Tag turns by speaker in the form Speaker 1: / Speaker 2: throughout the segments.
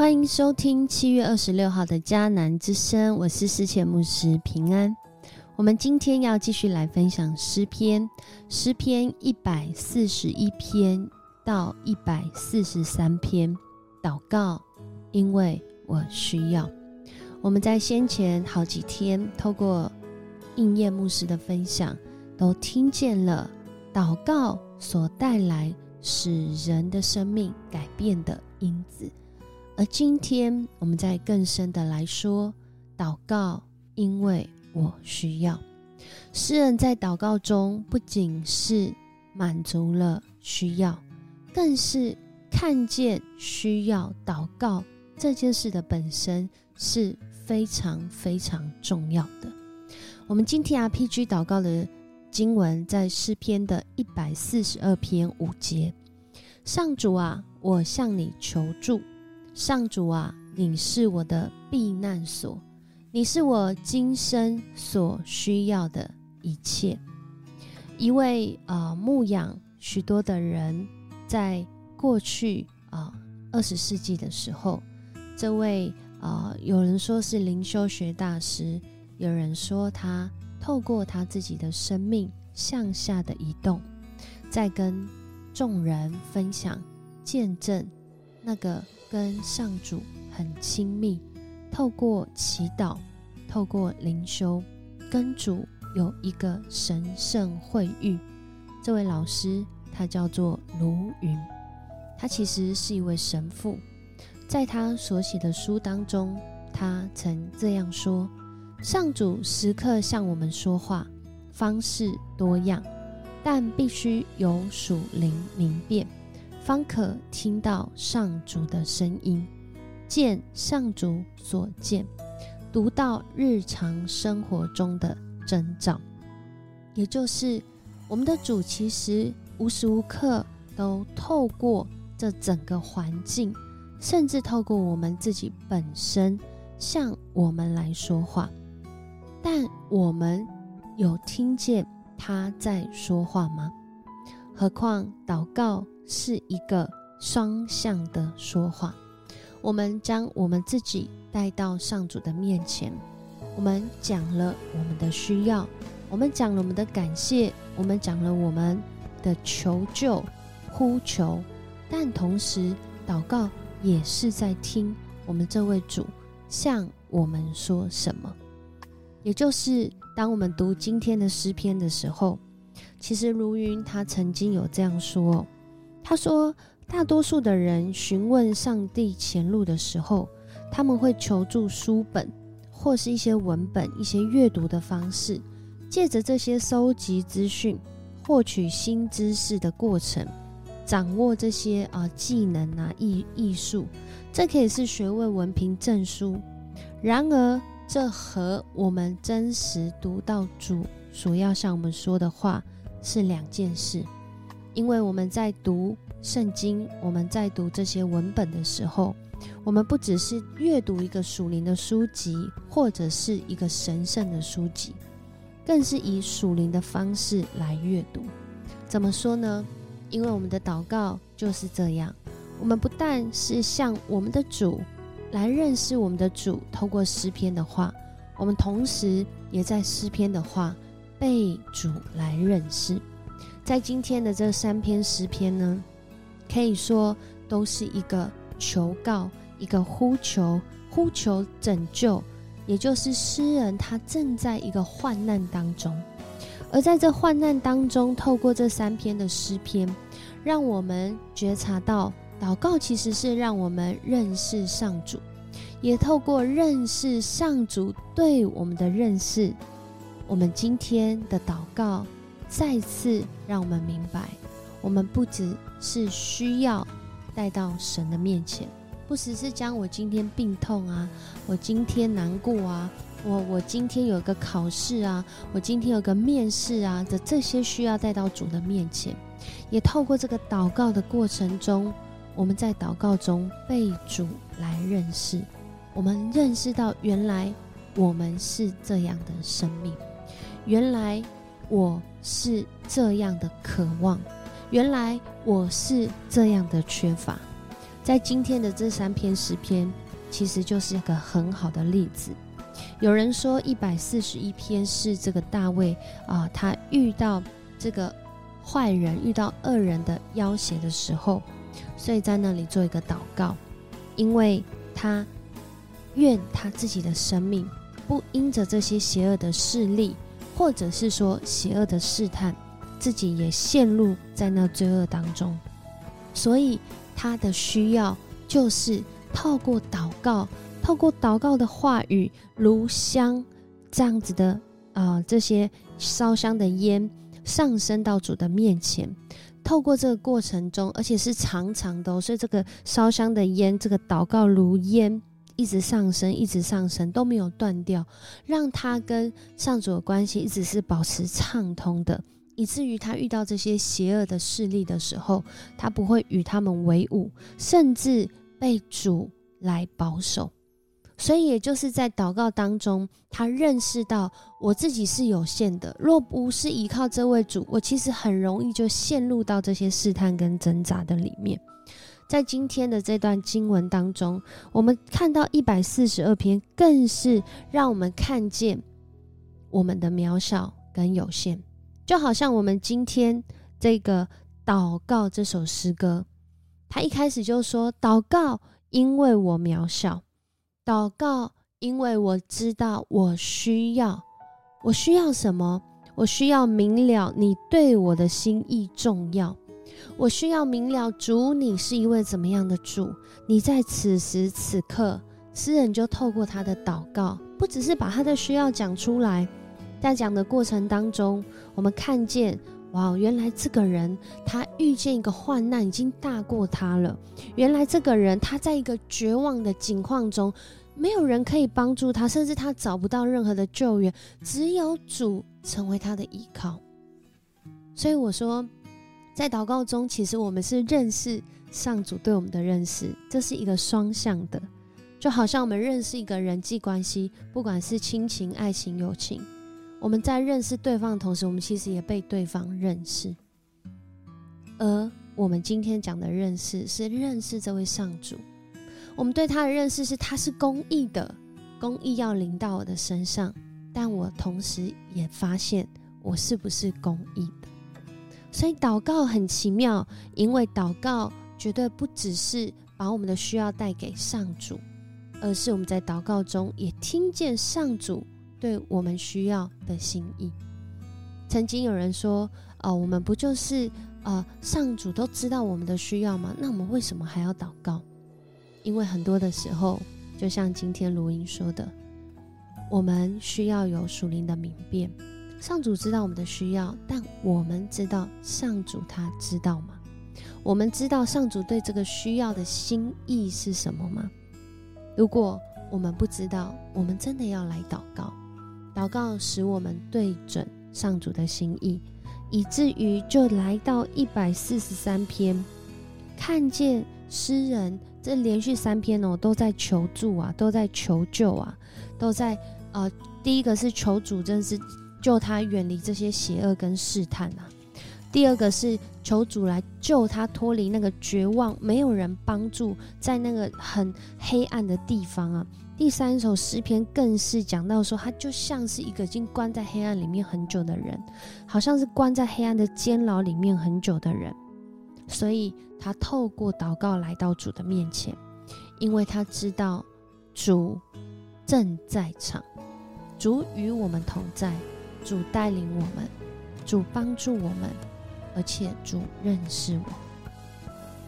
Speaker 1: 欢迎收听七月二十六号的迦南之声，我是思前牧师平安。我们今天要继续来分享诗篇，诗篇一百四十一篇到一百四十三篇。祷告，因为我需要。我们在先前好几天透过应验牧师的分享，都听见了祷告所带来使人的生命改变的因子。而今天，我们在更深的来说，祷告，因为我需要。诗人在祷告中，不仅是满足了需要，更是看见需要祷告这件事的本身是非常非常重要的。我们今天 RPG 祷告的经文在诗篇的一百四十二篇五节，上主啊，我向你求助。上主啊，你是我的避难所，你是我今生所需要的一切。一位啊牧养许多的人，在过去啊二十世纪的时候，这位啊有人说是灵修学大师，有人说他透过他自己的生命向下的移动，在跟众人分享见证那个。跟上主很亲密，透过祈祷，透过灵修，跟主有一个神圣会遇。这位老师他叫做卢云，他其实是一位神父。在他所写的书当中，他曾这样说：上主时刻向我们说话，方式多样，但必须有属灵明辨。方可听到上主的声音，见上主所见，读到日常生活中的征兆，也就是我们的主其实无时无刻都透过这整个环境，甚至透过我们自己本身向我们来说话，但我们有听见他在说话吗？何况祷告。是一个双向的说话。我们将我们自己带到上主的面前，我们讲了我们的需要，我们讲了我们的感谢，我们讲了我们的求救、呼求，但同时祷告也是在听我们这位主向我们说什么。也就是当我们读今天的诗篇的时候，其实如云他曾经有这样说。他说：“大多数的人询问上帝前路的时候，他们会求助书本，或是一些文本、一些阅读的方式，借着这些收集资讯、获取新知识的过程，掌握这些啊技能啊艺艺术，这可以是学位、文凭、证书。然而，这和我们真实读到主所要向我们说的话是两件事。”因为我们在读圣经，我们在读这些文本的时候，我们不只是阅读一个属灵的书籍，或者是一个神圣的书籍，更是以属灵的方式来阅读。怎么说呢？因为我们的祷告就是这样，我们不但是向我们的主来认识我们的主，透过诗篇的话，我们同时也在诗篇的话被主来认识。在今天的这三篇诗篇呢，可以说都是一个求告、一个呼求、呼求拯救，也就是诗人他正在一个患难当中，而在这患难当中，透过这三篇的诗篇，让我们觉察到祷告其实是让我们认识上主，也透过认识上主对我们的认识，我们今天的祷告。再次让我们明白，我们不只是需要带到神的面前，不只是将我今天病痛啊，我今天难过啊，我我今天有个考试啊，我今天有个面试啊的这些需要带到主的面前，也透过这个祷告的过程中，我们在祷告中被主来认识，我们认识到原来我们是这样的生命，原来。我是这样的渴望，原来我是这样的缺乏，在今天的这三篇诗篇，其实就是一个很好的例子。有人说一百四十一篇是这个大卫啊，他遇到这个坏人、遇到恶人的要挟的时候，所以在那里做一个祷告，因为他愿他自己的生命不因着这些邪恶的势力，或者是说邪恶的试探，自己也陷入在那罪恶当中，所以他的需要就是透过祷告。透过祷告的话语，如香这样子的啊，这些烧香的烟上升到主的面前。透过这个过程中，而且是长长的，所以这个烧香的烟，这个祷告如烟，一直上升，一直上升，都没有断掉，让他跟上主的关系一直是保持畅通的，以至于他遇到这些邪恶的势力的时候，他不会与他们为伍，甚至被主来保守。所以，也就是在祷告当中，他认识到我自己是有限的。若不是依靠这位主，我其实很容易就陷入到这些试探跟挣扎的里面。在今天的这段经文当中，我们看到一百四十二篇，更是让我们看见我们的渺小跟有限。就好像我们今天这个祷告这首诗歌，他一开始就说：“祷告，因为我渺小。”祷告，因为我知道我需要，我需要什么？我需要明了你对我的心意重要。我需要明了主，你是一位怎么样的主？你在此时此刻，诗人就透过他的祷告，不只是把他的需要讲出来，在讲的过程当中，我们看见。哇，原来这个人他遇见一个患难已经大过他了。原来这个人他在一个绝望的境况中，没有人可以帮助他，甚至他找不到任何的救援，只有主成为他的依靠。所以我说，在祷告中，其实我们是认识上主对我们的认识，这是一个双向的，就好像我们认识一个人际关系，不管是亲情、爱情、友情。我们在认识对方的同时，我们其实也被对方认识。而我们今天讲的认识，是认识这位上主。我们对他的认识是，他是公义的，公义要临到我的身上。但我同时也发现，我是不是公义的？所以祷告很奇妙，因为祷告绝对不只是把我们的需要带给上主，而是我们在祷告中也听见上主。对我们需要的心意。曾经有人说：“哦，我们不就是呃，上主都知道我们的需要吗？那我们为什么还要祷告？因为很多的时候，就像今天录音说的，我们需要有属灵的明辨。上主知道我们的需要，但我们知道上主他知道吗？我们知道上主对这个需要的心意是什么吗？如果我们不知道，我们真的要来祷告。”祷告使我们对准上主的心意，以至于就来到一百四十三篇，看见诗人这连续三篇哦，都在求助啊，都在求救啊，都在呃，第一个是求主，真是救他远离这些邪恶跟试探啊；第二个是求主来救他脱离那个绝望，没有人帮助，在那个很黑暗的地方啊。第三首诗篇更是讲到说，他就像是一个已经关在黑暗里面很久的人，好像是关在黑暗的监牢里面很久的人，所以他透过祷告来到主的面前，因为他知道主正在场，主与我们同在，主带领我们，主帮助我们，而且主认识我，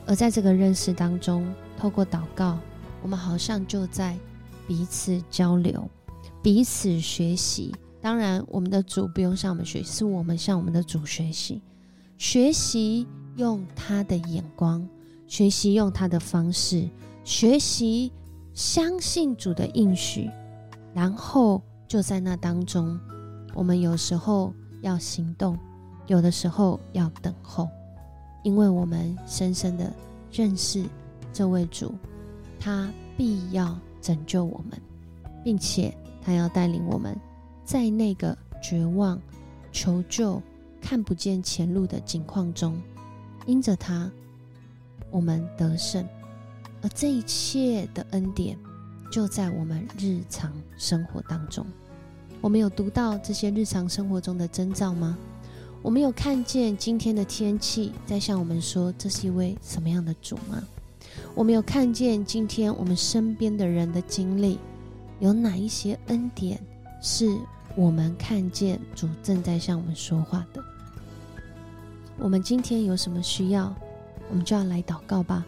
Speaker 1: 而在这个认识当中，透过祷告，我们好像就在。彼此交流，彼此学习。当然，我们的主不用向我们学习，是我们向我们的主学习。学习用他的眼光，学习用他的方式，学习相信主的应许。然后就在那当中，我们有时候要行动，有的时候要等候，因为我们深深的认识这位主，他必要。拯救我们，并且他要带领我们，在那个绝望、求救、看不见前路的境况中，因着他，我们得胜，而这一切的恩典就在我们日常生活当中。我们有读到这些日常生活中的征兆吗？我们有看见今天的天气在向我们说这是一位什么样的主吗？我们有看见今天我们身边的人的经历，有哪一些恩典是我们看见主正在向我们说话的？我们今天有什么需要，我们就要来祷告吧。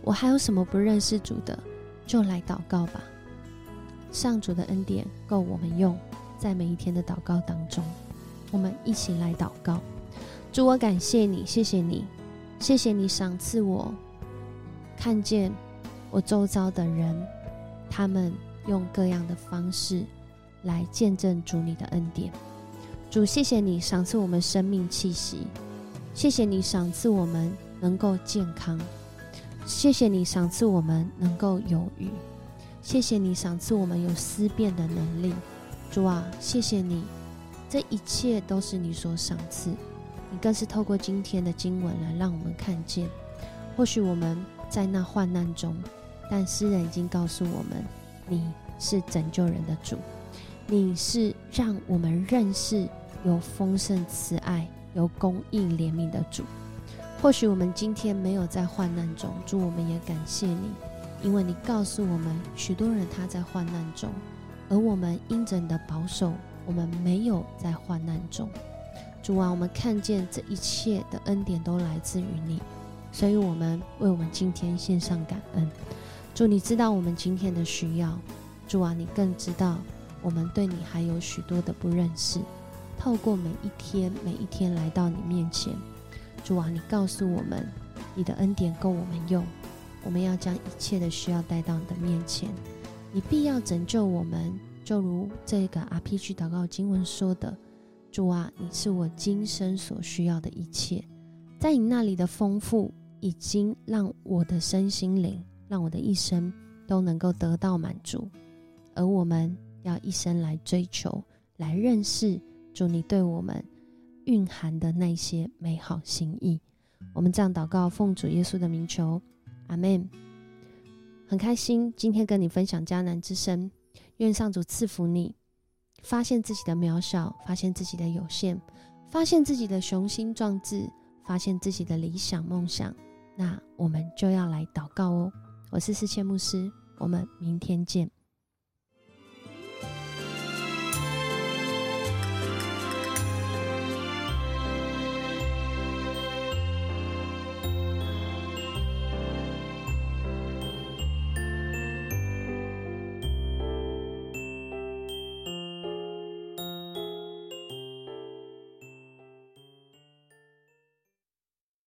Speaker 1: 我还有什么不认识主的，就来祷告吧。上主的恩典够我们用。在每一天的祷告当中，我们一起来祷告。主，我感谢你，谢谢你，谢谢你赏赐我看见我周遭的人，他们用各样的方式来见证主你的恩典。主，谢谢你赏赐我们生命气息，谢谢你赏赐我们能够健康，谢谢你赏赐我们能够有余，谢谢你赏赐我们有思辨的能力。主啊，谢谢你，这一切都是你所赏赐。你更是透过今天的经文来让我们看见，或许我们在那患难中，但诗人已经告诉我们，你是拯救人的主，你是让我们认识有丰盛慈爱、有公义怜悯的主。或许我们今天没有在患难中，主，我们也感谢你，因为你告诉我们，许多人他在患难中。而我们因着你的保守，我们没有在患难中。主啊，我们看见这一切的恩典都来自于你，所以我们为我们今天献上感恩。主，你知道我们今天的需要。主啊，你更知道我们对你还有许多的不认识。透过每一天每一天来到你面前，主啊，你告诉我们，你的恩典够我们用。我们要将一切的需要带到你的面前。你必要拯救我们，就如这个 RPG 祷告经文说的：“主啊，你是我今生所需要的一切，在你那里的丰富，已经让我的身心灵，让我的一生都能够得到满足。而我们要一生来追求，来认识主你对我们蕴含的那些美好心意。我们这样祷告，奉主耶稣的名求，阿门。”很开心今天跟你分享迦南之声，愿上主赐福你，发现自己的渺小，发现自己的有限，发现自己的雄心壮志，发现自己的理想梦想。那我们就要来祷告哦。我是世谦牧师，我们明天见。